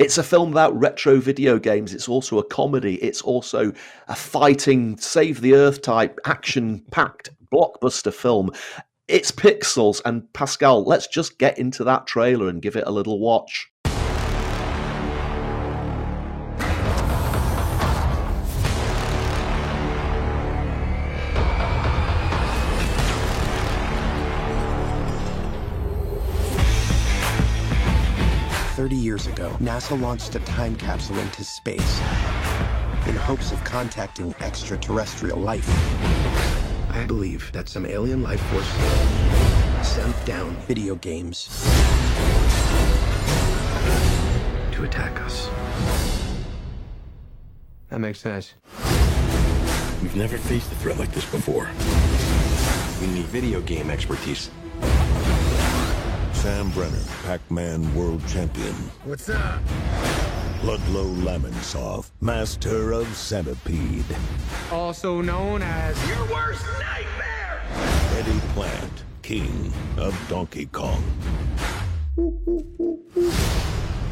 It's a film about retro video games. It's also a comedy. It's also a fighting, save the earth type, action packed blockbuster film. It's Pixels. And Pascal, let's just get into that trailer and give it a little watch. Thirty years ago, NASA launched a time capsule into space in hopes of contacting extraterrestrial life. I believe that some alien life force sent down video games to attack us. That makes sense. We've never faced a threat like this before. We need video game expertise. Sam Brenner, Pac-Man World Champion. What's up? Ludlow Lamonsoff, Master of Centipede. Also known as Your worst nightmare! Eddie Plant, King of Donkey Kong.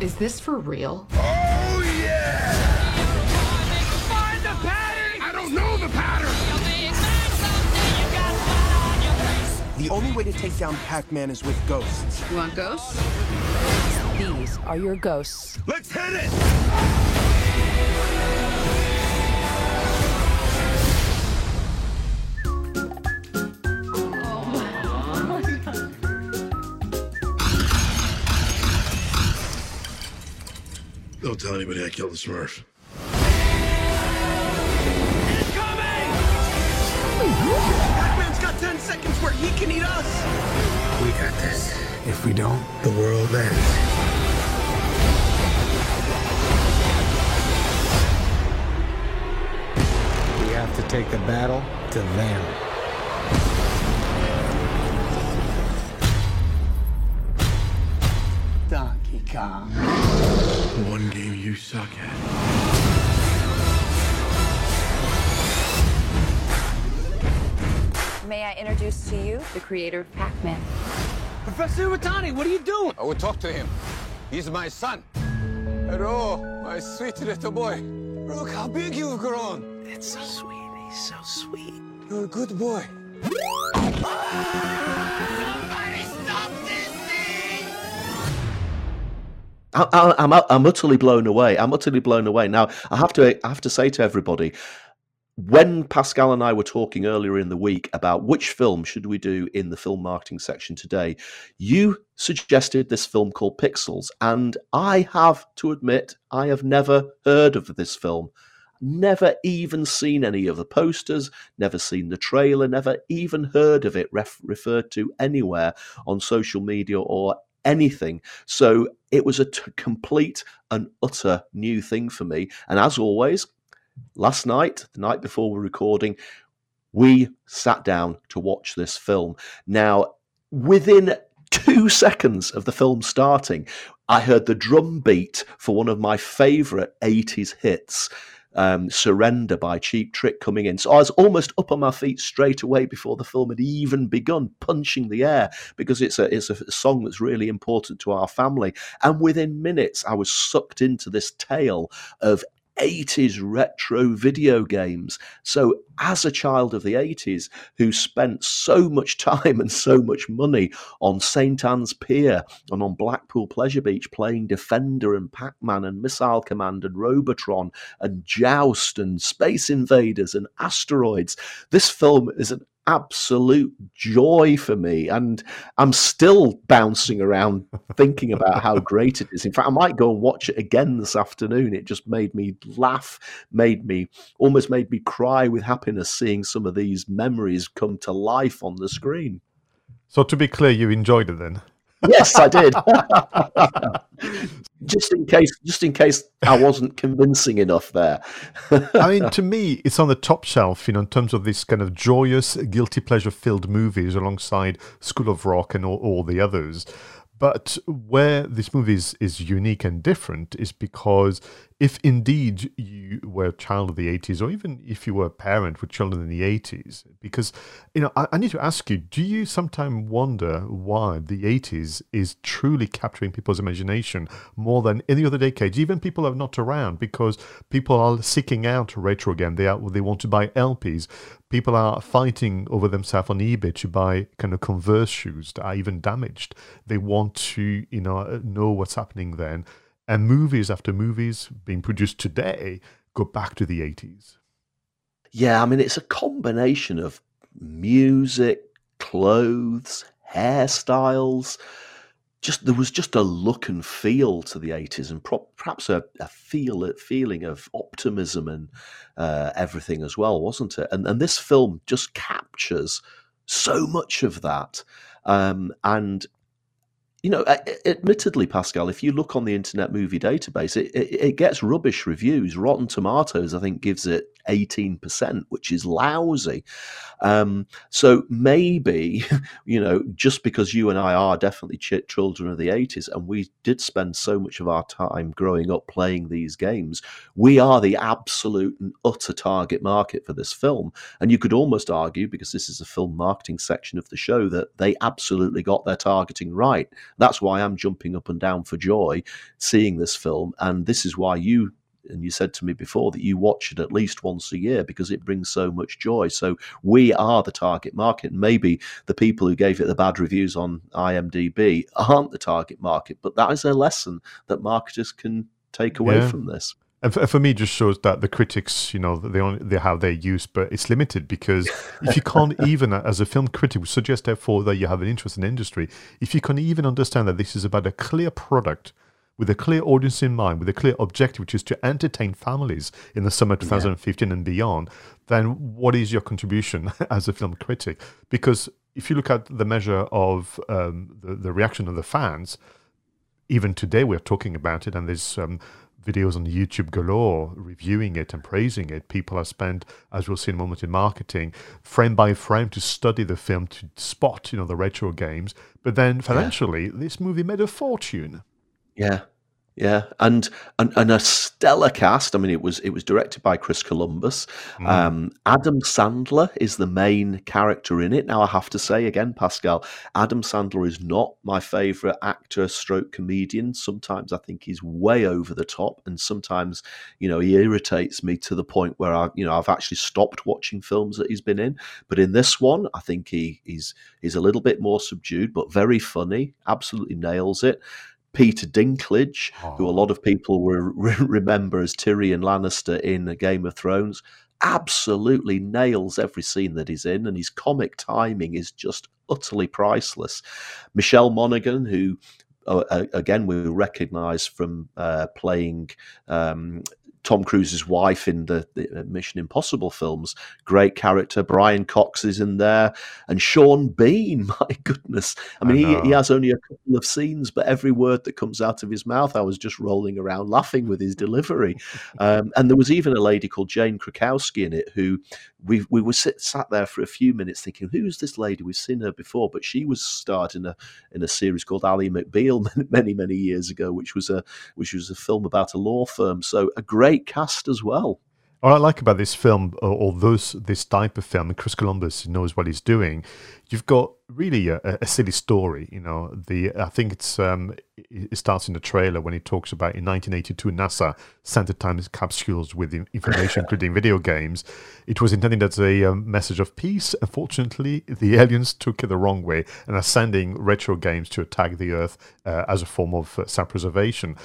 Is this for real? Oh, yeah! Find the pattern! I don't know the pattern! The only way to take down Pac-Man is with ghosts. You want ghosts? These are your ghosts. Let's hit it! Don't tell anybody I killed the Smurf. If we don't, the world ends. We have to take the battle to them. Donkey Kong. One game you suck at. May I introduce to you the creator of Pac-Man? Professor Iwatani, what are you doing? I will talk to him. He's my son. Hello, my sweet little boy. Look how big you've grown. It's so sweet. He's so sweet. You're a good boy. I, I, I'm, I'm utterly blown away. I'm utterly blown away. Now, I have to, I have to say to everybody, when Pascal and I were talking earlier in the week about which film should we do in the film marketing section today, you suggested this film called Pixels, and I have to admit I have never heard of this film. Never even seen any of the posters, never seen the trailer, never even heard of it ref- referred to anywhere on social media or anything. So it was a t- complete and utter new thing for me. And as always, last night, the night before we're recording, we sat down to watch this film. Now, within two seconds of the film starting, I heard the drum beat for one of my favourite 80s hits. Um, Surrender by Cheap Trick coming in. So I was almost up on my feet straight away before the film had even begun, punching the air because it's a it's a song that's really important to our family. And within minutes, I was sucked into this tale of 80s retro video games. So, as a child of the 80s who spent so much time and so much money on St. Anne's Pier and on Blackpool Pleasure Beach playing Defender and Pac Man and Missile Command and Robotron and Joust and Space Invaders and Asteroids, this film is an absolute joy for me and i'm still bouncing around thinking about how great it is in fact i might go and watch it again this afternoon it just made me laugh made me almost made me cry with happiness seeing some of these memories come to life on the screen So to be clear, you enjoyed it then? Yes, I did. just in case, just in case I wasn't convincing enough there. I mean, to me, it's on the top shelf, you know, in terms of this kind of joyous, guilty pleasure-filled movies alongside School of Rock and all, all the others. But where this movie is, is unique and different is because if indeed you were a child of the 80s, or even if you were a parent with children in the 80s, because, you know, I, I need to ask you, do you sometimes wonder why the 80s is truly capturing people's imagination more than any other decade, even people are not around, because people are seeking out retro again. They, are, they want to buy LPs. People are fighting over themselves on eBay to buy kind of Converse shoes that are even damaged. They want to, you know, know what's happening then and movies after movies being produced today go back to the 80s. Yeah, I mean, it's a combination of music, clothes, hairstyles. Just there was just a look and feel to the 80s, and pro- perhaps a, a feel a feeling of optimism and uh, everything as well, wasn't it? And and this film just captures so much of that. Um, and you know, admittedly, Pascal, if you look on the Internet Movie Database, it, it, it, gets rubbish reviews. Rotten Tomatoes, I think, gives it 18%, which is lousy. Um, so maybe, you know, just because you and I are definitely ch- children of the 80s and we did spend so much of our time growing up playing these games, we are the absolute and utter target market for this film. And you could almost argue, because this is a film marketing section of the show, that they absolutely got their targeting right that's why I'm jumping up and down for joy seeing this film. And this is why you and you said to me before that you watch it at least once a year because it brings so much joy. So we are the target market. Maybe the people who gave it the bad reviews on IMDb aren't the target market, but that is a lesson that marketers can take away yeah. from this. And for, me, it just shows that the critics, you know, they only they have their use, but it's limited because if you can't even, uh, as a film critic, suggest therefore that you have an interest in industry, if you can even understand that this is about a clear product with a clear audience in mind, with a clear objective, which is to entertain families in the summer 2015 yeah. and beyond, then what is your contribution as a film critic? Because if you look at the measure of um, the, the reaction of the fans, even today we're talking about it, and there's um, videos on YouTube galore reviewing it and praising it. People have spent, as we'll see in a moment in marketing, frame by frame to study the film to spot, you know, the retro games. But then financially, yeah. this movie made a fortune. Yeah. Yeah, and, and and a stellar cast. I mean, it was it was directed by Chris Columbus. Mm. Um, Adam Sandler is the main character in it. Now, I have to say again, Pascal, Adam Sandler is not my favorite actor, stroke comedian. Sometimes I think he's way over the top, and sometimes you know he irritates me to the point where I you know I've actually stopped watching films that he's been in. But in this one, I think he he's he's a little bit more subdued, but very funny. Absolutely nails it. Peter Dinklage, oh. who a lot of people will remember as Tyrion Lannister in Game of Thrones, absolutely nails every scene that he's in, and his comic timing is just utterly priceless. Michelle Monaghan, who uh, again we recognise from uh, playing um, Tom Cruise's wife in the, the, uh, Mission Impossible films. Great character. Brian Cox is in there. And Sean Bean, my goodness. I mean, I he, he has only a couple of scenes, but every word that comes out of his mouth, I was just rolling around laughing with his delivery. Um, and there was even a lady called Jane Krakowski in it who we, we were sit, sat there for a few minutes thinking, who's this lady? We've seen her before, but she was starred in a, in a series called Ally McBeal many, many years ago, which was a, which was a film about a law firm. So a great great cast as well. What I like about this film, or, those this type of film, and Chris Columbus knows what he's doing. You've got really a, a silly story. You know, the I think it's um, it starts in the trailer when he talks about in 1982 NASA sent a time capsules with information, including video games. It was intended as a um, message of peace. Unfortunately, the aliens took it the wrong way and are sending retro games to attack the Earth uh, as a form of uh, self-preservation.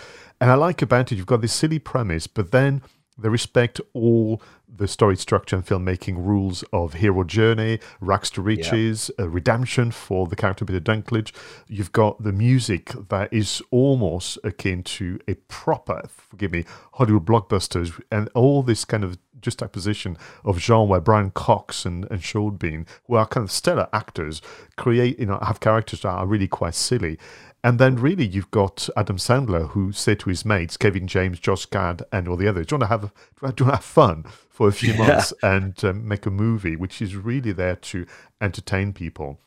And I like about it, you've got this silly premise, but then they respect all the story structure and filmmaking rules of hero journey, rags to riches, yeah. redemption for the character Peter Dinklage. You've got the music that is almost akin to a proper, forgive me, Hollywood blockbusters, and all this kind of juxtaposition of genre where Brian Cox and, and Sean Bean, who are kind of stellar actors, create, you know, have characters that are really quite silly. And then really you've got Adam Sandler who said to his mates, Kevin James, Josh Gad, and all the others, do you want to have, do you want to have fun for a few Yeah. months and um, make a movie, which is really there to entertain people.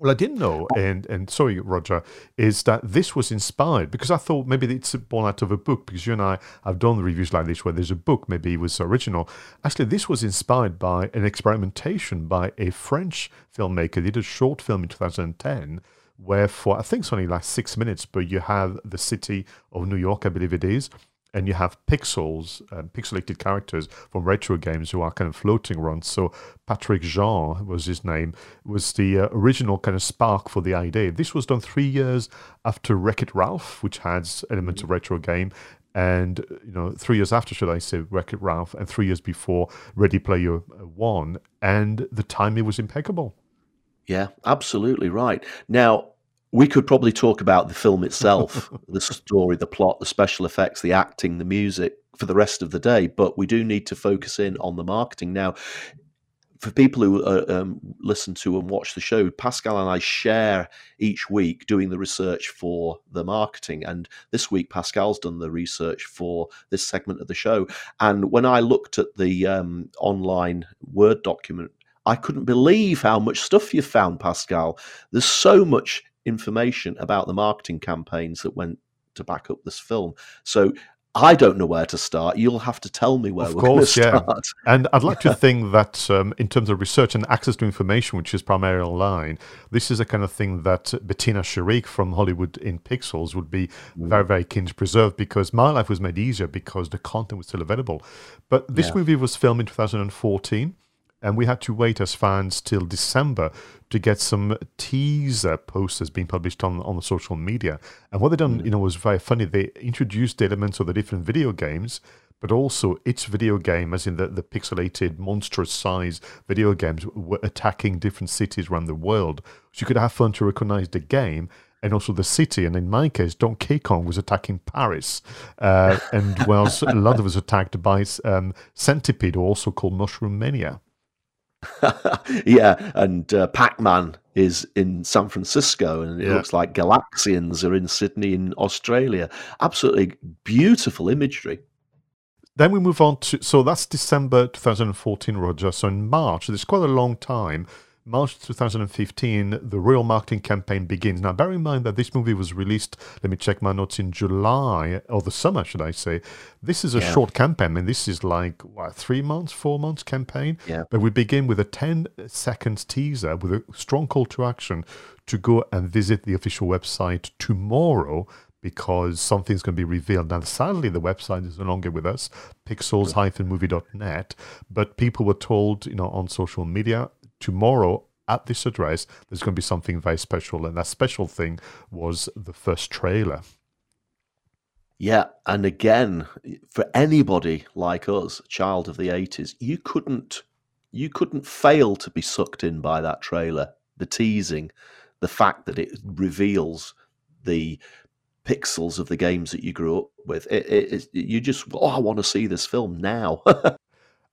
Well, I didn't know, and and sorry, Roger, is that this was inspired because I thought maybe it's born out of a book because you and I have done reviews like this where there's a book, maybe it was original. Actually, this was inspired by an experimentation by a French filmmaker. He did a short film in 2010 where for I think it's only like six minutes, but you have the city of New York, I believe it is, and you have pixels, um, pixelated characters from retro games who are kind of floating around. So Patrick Jean was his name, was the uh, original kind of spark for the idea. This was done three years after Wreck It Ralph, which has elements of retro game. And you know, three years after, should I say, Wreck It Ralph, and three years before Ready Player One, and the timing was impeccable. Yeah, absolutely right. Now, we could probably talk about the film itself, the story, the plot, the special effects, the acting, the music for the rest of the day, but we do need to focus in on the marketing. Now, for people who uh, um, listen to and watch the show, Pascal and I share each week doing the research for the marketing. And this week, Pascal's done the research for this segment of the show. And when I looked at the um, online Word document, I couldn't believe how much stuff you found, Pascal. There's so much information about the marketing campaigns that went to back up this film. So I don't know where to start. You'll have to tell me where Of we're going to course, yeah. start. And I'd like to think that um, in terms of research and access to information, which is primarily online, this is a kind of thing that Bettina Sharik from Hollywood in Pixels would be Mm. very, very keen to preserve because my life was made easier because the content was still available. But this Yeah. movie was filmed in 2014. And we had to wait as fans till December to get some teaser posters being published on, on the social media. And what they done, you know, was very funny. They introduced elements of the different video games, but also its video game, as in the, the pixelated, monstrous size video games, were attacking different cities around the world. So you could have fun to recognize the game and also the city. And in my case, Donkey Kong was attacking Paris, uh, and whilst London was attacked by um, Centipede, also called Mushroom Mania. yeah, and uh, Pac Man is in San Francisco, and it Yeah. looks like Galaxians are in Sydney, in Australia. Absolutely beautiful imagery. Then we move on to so that's December 2014, Roger. So in March, it's quite a long time. March 2015, the Royal Marketing campaign begins. Now, bear in mind that this movie was released, let me check my notes, in July, or the summer, should I say. This is a Yeah. short campaign. I mean, this is like, what, three months, four months campaign? Yeah. But we begin with a 10 seconds teaser with a strong call to action to go and visit the official website tomorrow because something's going to be revealed. Now, sadly, the website is no longer with us, pixels-movie.net, but people were told, you know, on social media, tomorrow at this address, there's going to be something very special. And that special thing was the first trailer. Yeah, and again, for anybody like us, child of the eighties, you couldn't you couldn't fail to be sucked in by that trailer. The teasing, the fact that it reveals the pixels of the games that you grew up with. It, it, it- you just oh, I want to see this film now.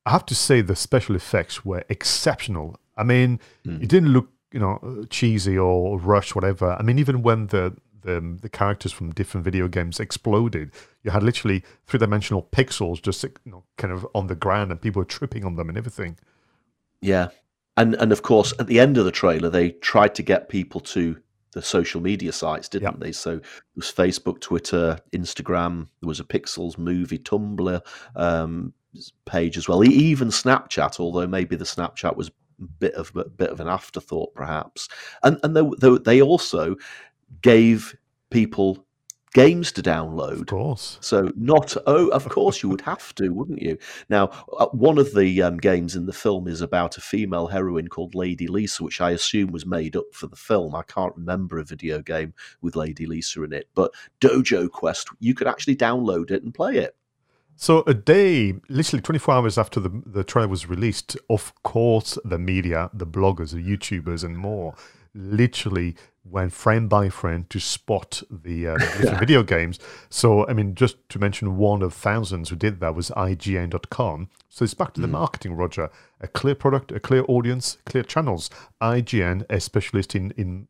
I have to say the special effects were exceptional. I mean, Mm. it didn't look, you know, cheesy or rush, whatever. I mean, even when the the, the characters from different video games exploded, you had literally three dimensional pixels just you know, kind of on the ground, and people were tripping on them and everything. Yeah, and and of course, at the end of the trailer, they tried to get people to the social media sites, didn't they? So it was Facebook, Twitter, Instagram. There was a Pixels movie, Tumblr um, page as well. Even Snapchat, although maybe the Snapchat was bit of a bit of an afterthought, perhaps. And and they, they, they also gave people games to download. Of course. So not oh, of course you would have to, wouldn't you? Now, uh, one of the um, games in the film is about a female heroine called Lady Lisa, which I assume was made up for the film. I can't remember a video game with Lady Lisa in it, but Dojo Quest, you could actually download it and play it. So a day, literally 24 hours after the, the trailer was released, of course, the media, the bloggers, the YouTubers, and more literally went frame by frame to spot the uh, different video games. So, I mean, just to mention one of thousands who did that was IGN.com. So it's back to the marketing, Roger. A clear product, a clear audience, clear channels. IGN, a specialist in, in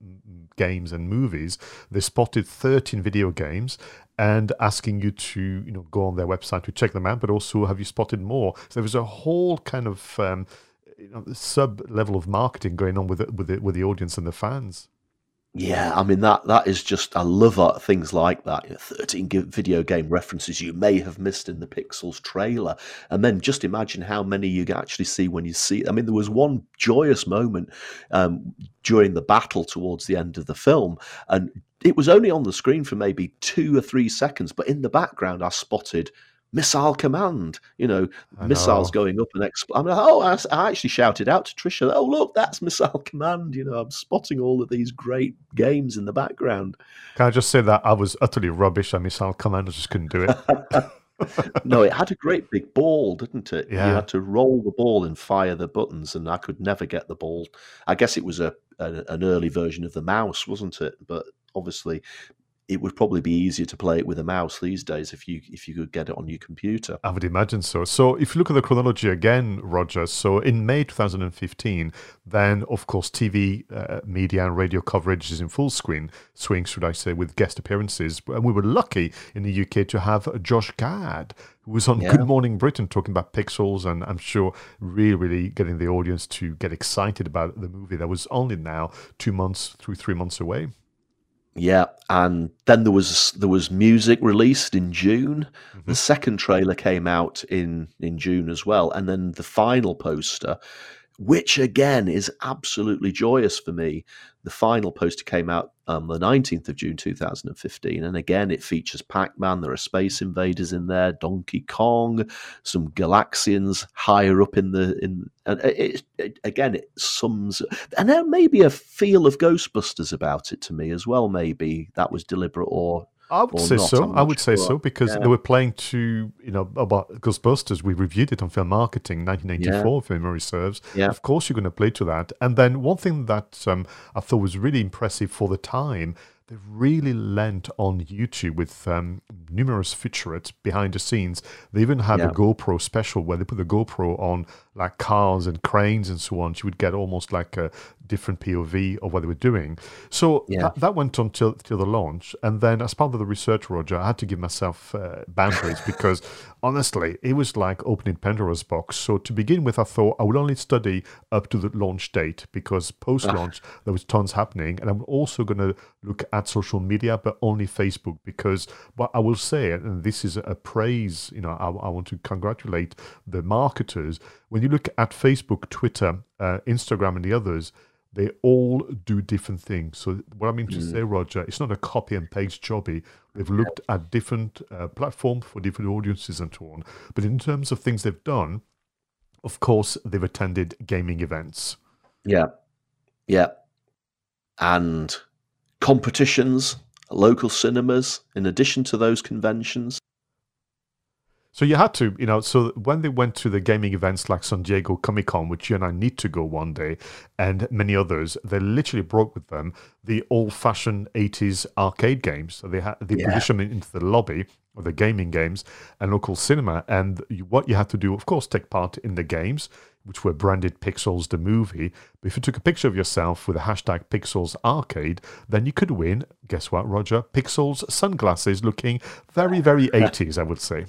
games and movies, they spotted 13 video games and asking you to you know go on their website to check them out, but also have you spotted more? So there was a whole kind of um, you know, sub level of marketing going on with it, with it, with the audience and the fans. Yeah, I mean that that is just I love uh, things like that. You know, Thirteen video game references you may have missed in the Pixels trailer, and then just imagine how many you actually see when you see. I mean, there was one joyous moment um, during the battle towards the end of the film, and it was only on the screen for maybe two or three seconds, but in the background I spotted missile command. You know, I missiles going up and explode. I'm like, oh, I actually shouted out to Trisha, "Oh, look, that's missile command!" You know, I'm spotting all of these great games in the background. Can I just say that I was utterly rubbish at Missile Command, I just couldn't do it. no, it had a great big ball, didn't it? Yeah. You had to roll the ball and fire the buttons, and I could never get the ball. I guess it was a, a an early version of the mouse, wasn't it? But obviously, it would probably be easier to play it with a mouse these days if you if you could get it on your computer. I would imagine so. So, if you look at the chronology again, Roger, so in May 2015, then of course TV uh, media and radio coverage is in full screen swing, should I say, with guest appearances. And we were lucky in the UK to have Josh Gad, who was on Yeah. Good Morning Britain talking about pixels, and I'm sure really, really getting the audience to get excited about the movie that was only now two months through three months away. Yeah, and then there was there was music released in June. Mm-hmm. The second trailer came out in in June as well, and then the final poster, which again is absolutely joyous for me. The final poster came out um, the nineteenth of June, two thousand and fifteen, and again it features Pac Man. There are Space Invaders in there, Donkey Kong, some Galaxians higher up in the in, and it, it, again it sums, and there may be a feel of Ghostbusters about it to me as well. Maybe that was deliberate or I would say not, so. I would say so because Yeah. they were playing to you know about Ghostbusters. We reviewed it on Film Marketing, 1984, if memory serves. Yeah. Of course, you're going to play to that. And then one thing that um, I thought was really impressive for the time. They really lent on YouTube with um, numerous featurettes behind the scenes. They even had a GoPro special where they put the GoPro on like cars and cranes and so on. You would get almost like a different POV of what they were doing. So Yeah. that, that went on till, till the launch. And then, as part of the research, Roger, I had to give myself uh, boundaries because honestly, it was like opening Pandora's box. So, to begin with, I thought I would only study up to the launch date because post launch, there was tons happening. And I'm also going to look at social media, but only Facebook because what I will say, and this is a praise, you know, I, I want to congratulate the marketers. When you look at Facebook, Twitter, uh, Instagram, and the others, they all do different things. So what I mean to say, Roger, it's not a copy and paste jobby. They've looked at different uh, platforms for different audiences and so on. But in terms of things they've done, of course, they've attended gaming events. Yeah. Yeah. And competitions, local cinemas, in addition to those conventions. So you had to, you know, so when they went to the gaming events like San Diego Comic Con, which you and I need to go one day, and many others, they literally brought with them the old-fashioned 80s arcade games. So they had they Yeah. positioned them into the lobby of the gaming games and local cinema. And you, what you had to do, of course, take part in the games, which were branded Pixels the movie. But if you took a picture of yourself with the hashtag Pixels Arcade, then you could win, guess what, Roger? Pixels sunglasses looking very, very 80s, I would say.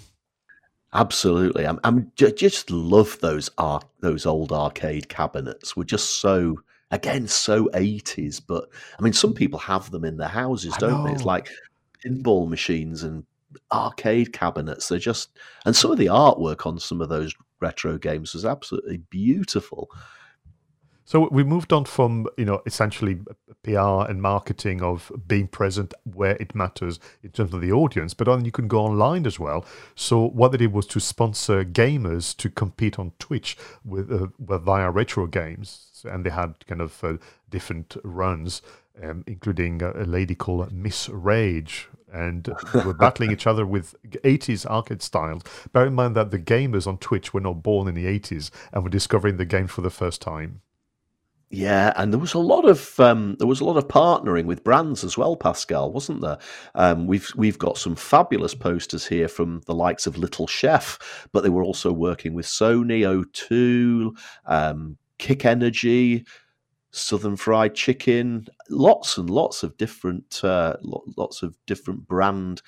Absolutely. I'm, I'm j- just love those ar- those old arcade cabinets. We're just so again so 80s, but I mean some people have them in their houses, I don't they? It's know. like pinball machines and arcade cabinets. They're just and some of the artwork on some of those retro games was absolutely beautiful. So we moved on from you know essentially PR and marketing of being present where it matters in terms of the audience, but then you can go online as well. So what they did was to sponsor gamers to compete on Twitch with, uh, via retro games, and they had kind of uh, different runs, um, including a, lady called Miss Rage. And were battling each other with 80s arcade styles. Bear in mind that the gamers on Twitch were not born in the 80s and were discovering the game for the first time. Yeah, and there was a lot of um, there was a lot of partnering with brands as well, Pascal, wasn't there? Um, we've we've got some fabulous posters here from the likes of Little Chef, but they were also working with Sony, O2, um, Kick Energy, Southern Fried Chicken, lots and lots of different uh, lots of different brand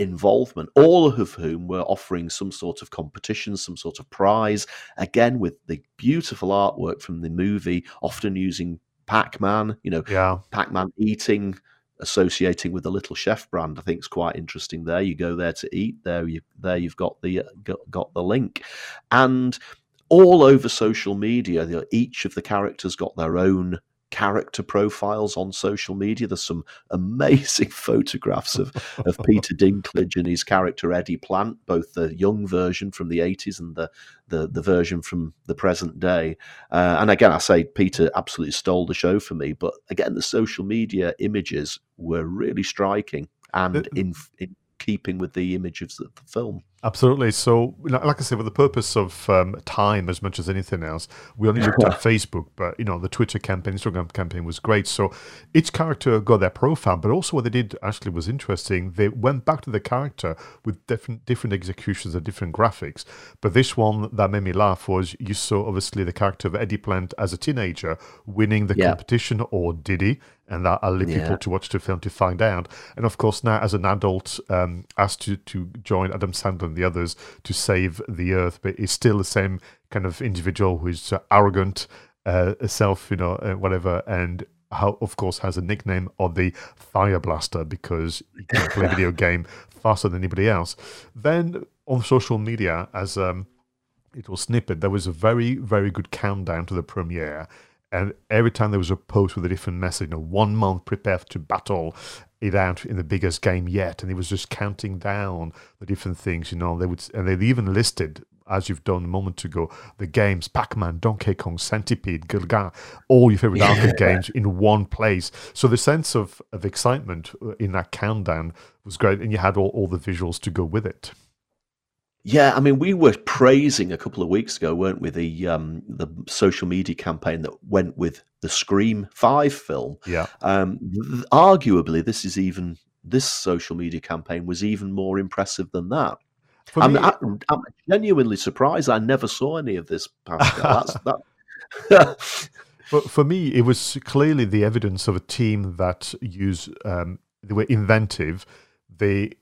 involvement, all of whom were offering some sort of competition, some sort of prize, again with the beautiful artwork from the movie, often using Pac-Man, you know, yeah. Pac-Man eating associating with the little chef brand. I think is quite interesting there. You go there to eat there you there you've got the uh, got, got the link. And all over social media each of the characters got their own character profiles on social media. There's some amazing photographs of, of Peter Dinklage and his character Eddie Plant, both the young version from the 80s and the, the, the version from the present day. Uh, and again, I say Peter absolutely stole the show for me. But again, the social media images were really striking and in, in keeping with the image of the, the film. Absolutely. So, like I said, for the purpose of um, time as much as anything else, we only looked at Facebook, but you know, the Twitter campaign, Instagram campaign was great. So, each character got their profile, but also what they did actually was interesting. They went back to the character with different different executions and different graphics. But this one that made me laugh was you saw obviously the character of Eddie Plant as a teenager winning the competition, or did he? and that I'll leave yeah. people to watch the film to find out. And of course, now as an adult, um, asked to to join Adam Sandler and the others to save the Earth, but he's still the same kind of individual who's uh, arrogant, uh, self, you know, uh, whatever, and how, of course, has a nickname of the Fire Blaster because he can play video game faster than anybody else. Then on social media, as um, it was snippet, there was a very, very good countdown to the premiere and every time there was a post with a different message, you know, one month prepared to battle it out in the biggest game yet, and he was just counting down the different things, you know. They would, and they even listed, as you've done a moment ago, the games Pac-Man, Donkey Kong, Centipede, Galaga, all your favorite arcade games in one place. So the sense of of excitement uh, in that countdown was great, and you had all, all the visuals to go with it. Yeah, I mean, we were praising a couple of weeks ago, weren't we? The um, the social media campaign that went with the Scream Five film. Yeah. Um, th- arguably, this is even this social media campaign was even more impressive than that. I'm, me, I, am genuinely surprised. I never saw any of this, Pascal. That's, that. but for me, it was clearly the evidence of a team that use um, they were inventive. They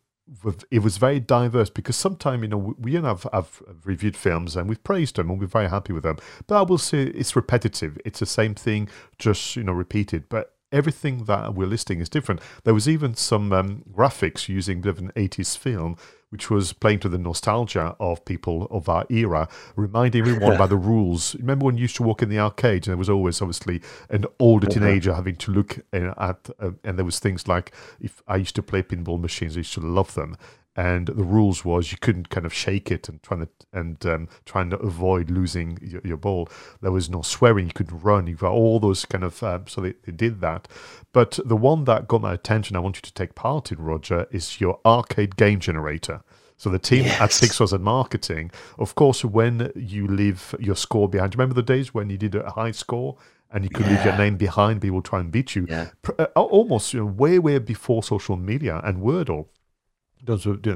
it was very diverse because sometimes you know we have, have reviewed films and we've praised them and we're very happy with them. But i will say it's repetitive. It's the same thing just you know repeated. But everything that we're listing is different. There was even some um, graphics using a bit of an 80s film which was playing to the nostalgia of people of our era, reminding everyone about the rules. Remember when you used to walk in the arcade and there was always obviously an older teenager having to look at, uh, and there was things like if I used to play pinball machines, I used to love them, and the rules was you couldn't kind of shake it and trying to and um, trying to avoid losing your, your, ball. There was no swearing. You couldn't run. You got all those kind of um, so they, they did that. But the one that got my attention, I want you to take part in, Roger, is your arcade game generator. So the team yes. at was and Marketing, of course, when you leave your score behind, remember the days when you did a high score? and you could yeah. leave your name behind, people try and beat you. Yeah. Uh, almost you know, way, way before social media and Wordle.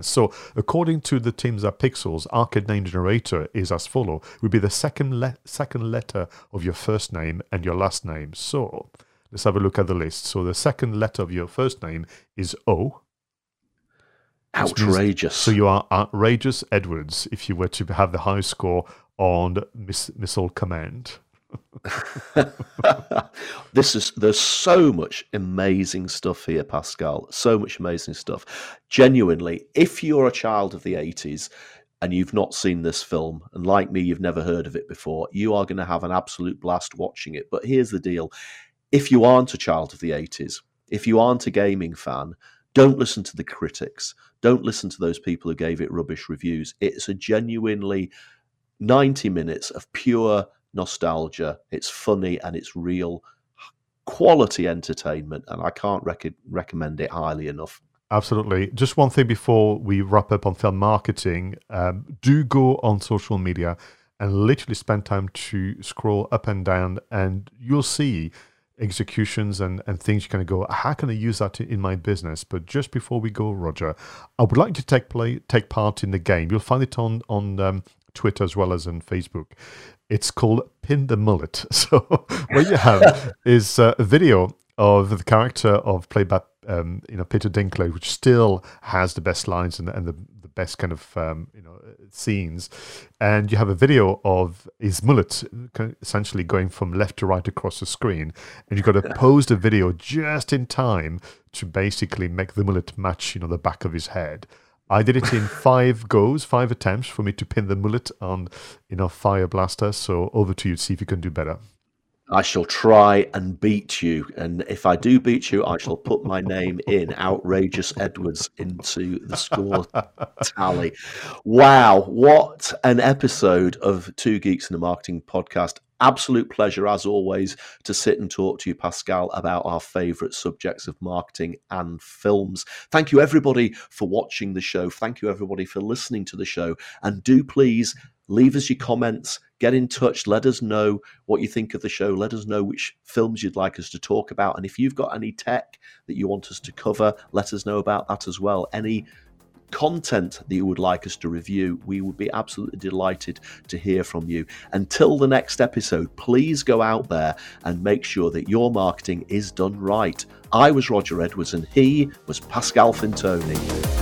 So, according to the teams at Pixels, Arcade Name Generator is as follow: would be the second le- second letter of your first name and your last name. So, let's have a look at the list. So, the second letter of your first name is O. Outrageous. So you are outrageous Edwards if you were to have the high score on miss- missile command. this is there's so much amazing stuff here, Pascal. So much amazing stuff. Genuinely, if you're a child of the 80s and you've not seen this film, and like me, you've never heard of it before, you are going to have an absolute blast watching it. But here's the deal if you aren't a child of the 80s, if you aren't a gaming fan, don't listen to the critics. Don't listen to those people who gave it rubbish reviews. It's a genuinely 90 minutes of pure nostalgia. It's funny and it's real quality entertainment, and I can't rec- recommend it highly enough. Absolutely. Just one thing before we wrap up on film marketing: um, do go on social media and literally spend time to scroll up and down, and you'll see executions and, and things you kind of go, how can I use that in my business? But just before we go, Roger, I would like to take play take part in the game. You'll find it on on um, Twitter as well as on Facebook. It's called Pin the Mullet. So what you have is uh, a video of the character of played by um, you know Peter Dinklage, which still has the best lines and, and the, the best kind of um, you know scenes, and you have a video of his mullet essentially going from left to right across the screen, and you've got to pose the video just in time to basically make the mullet match you know the back of his head. I did it in five goes, five attempts for me to pin the mullet on you know Fire Blaster. So over to you see if you can do better. I shall try and beat you. And if I do beat you, I shall put my name in Outrageous Edwards into the score tally. Wow, what an episode of Two Geeks and a Marketing podcast. Absolute pleasure, as always, to sit and talk to you, Pascal, about our favourite subjects of marketing and films. Thank you, everybody, for watching the show. Thank you, everybody, for listening to the show. And do please leave us your comments, get in touch, let us know what you think of the show, let us know which films you'd like us to talk about. And if you've got any tech that you want us to cover, let us know about that as well. Any content that you would like us to review, we would be absolutely delighted to hear from you. Until the next episode, please go out there and make sure that your marketing is done right. I was Roger Edwards and he was Pascal Fintoni.